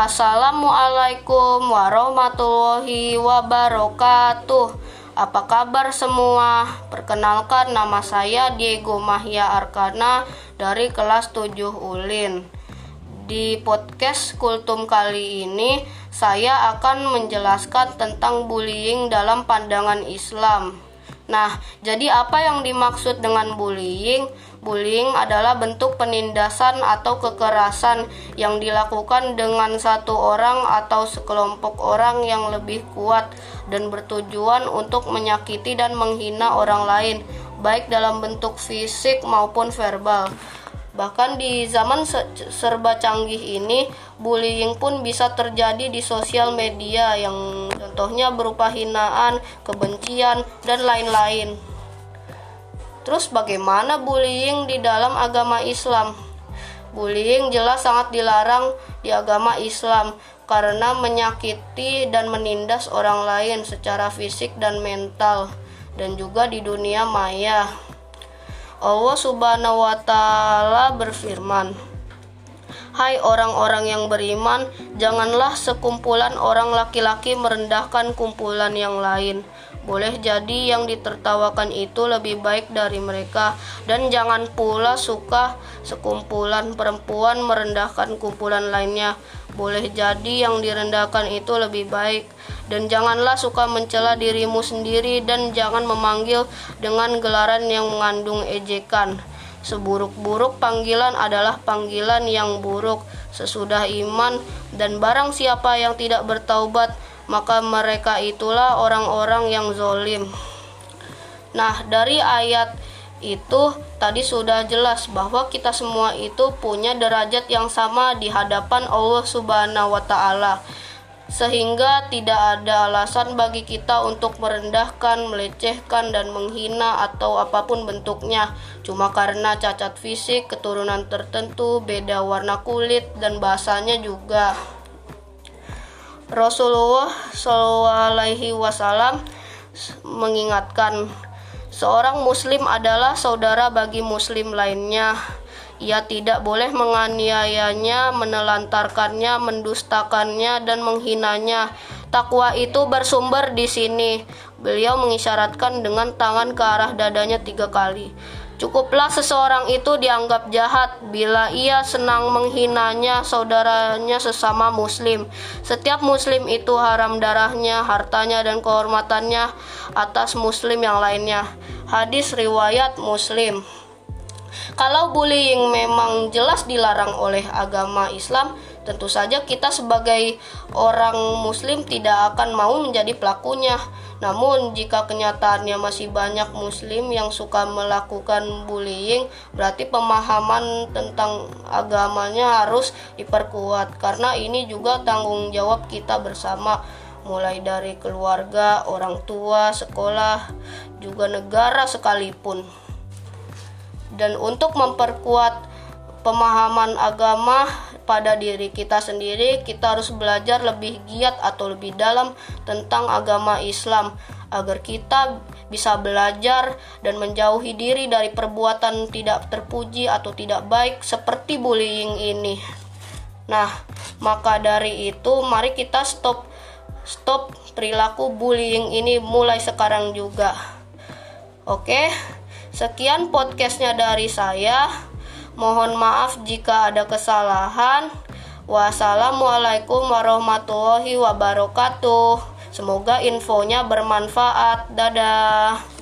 Assalamualaikum warahmatullahi wabarakatuh. Apa kabar semua? Perkenalkan nama saya Diego Mahya Arkana dari kelas 7 Ulin. Di podcast Kultum kali ini saya akan menjelaskan tentang bullying dalam pandangan Islam. Nah, jadi apa yang dimaksud dengan bullying? Bullying adalah bentuk penindasan atau kekerasan yang dilakukan dengan satu orang atau sekelompok orang yang lebih kuat dan bertujuan untuk menyakiti dan menghina orang lain, baik dalam bentuk fisik maupun verbal. Bahkan di zaman serba canggih ini, bullying pun bisa terjadi di sosial media yang contohnya berupa hinaan, kebencian, dan lain-lain. Terus bagaimana bullying di dalam agama Islam? Bullying jelas sangat dilarang di agama Islam karena menyakiti dan menindas orang lain secara fisik dan mental dan juga di dunia maya. Allah Subhanahu wa taala berfirman, "Hai orang-orang yang beriman, janganlah sekumpulan orang laki-laki merendahkan kumpulan yang lain." Boleh jadi yang ditertawakan itu lebih baik dari mereka, dan jangan pula suka sekumpulan perempuan merendahkan kumpulan lainnya. Boleh jadi yang direndahkan itu lebih baik, dan janganlah suka mencela dirimu sendiri dan jangan memanggil dengan gelaran yang mengandung ejekan. Seburuk-buruk panggilan adalah panggilan yang buruk sesudah iman dan barang siapa yang tidak bertaubat maka mereka itulah orang-orang yang zolim. Nah, dari ayat itu tadi sudah jelas bahwa kita semua itu punya derajat yang sama di hadapan Allah Subhanahu wa taala sehingga tidak ada alasan bagi kita untuk merendahkan, melecehkan, dan menghina atau apa pun bentuknya, cuma karena cacat fisik, keturunan tertentu, beda warna kulit, dan bahasanya juga. Rasulullah SAW mengingatkan, seorang Muslim adalah saudara bagi Muslim lainnya ia tidak boleh menganiayanya, menelantarkannya, mendustakannya, dan menghinanya. Takwa itu bersumber di sini. Beliau mengisyaratkan dengan tangan ke arah dadanya tiga kali. Cukuplah seseorang itu dianggap jahat bila ia senang menghinanya saudaranya sesama muslim. Setiap muslim itu haram darahnya, hartanya, dan kehormatannya atas muslim yang lainnya. Hadis riwayat muslim. Kalau bullying memang jelas dilarang oleh agama Islam, tentu saja kita sebagai orang muslim tidak akan mau menjadi pelakunya. Namun jika kenyataannya masih banyak muslim yang suka melakukan bullying, berarti pemahaman tentang agamanya harus diperkuat karena ini juga tanggung jawab kita bersama mulai dari keluarga, orang tua, sekolah, juga negara sekalipun dan untuk memperkuat pemahaman agama pada diri kita sendiri, kita harus belajar lebih giat atau lebih dalam tentang agama Islam agar kita bisa belajar dan menjauhi diri dari perbuatan tidak terpuji atau tidak baik seperti bullying ini. Nah, maka dari itu mari kita stop stop perilaku bullying ini mulai sekarang juga. Oke. Sekian podcastnya dari saya. Mohon maaf jika ada kesalahan. Wassalamualaikum warahmatullahi wabarakatuh. Semoga infonya bermanfaat. Dadah.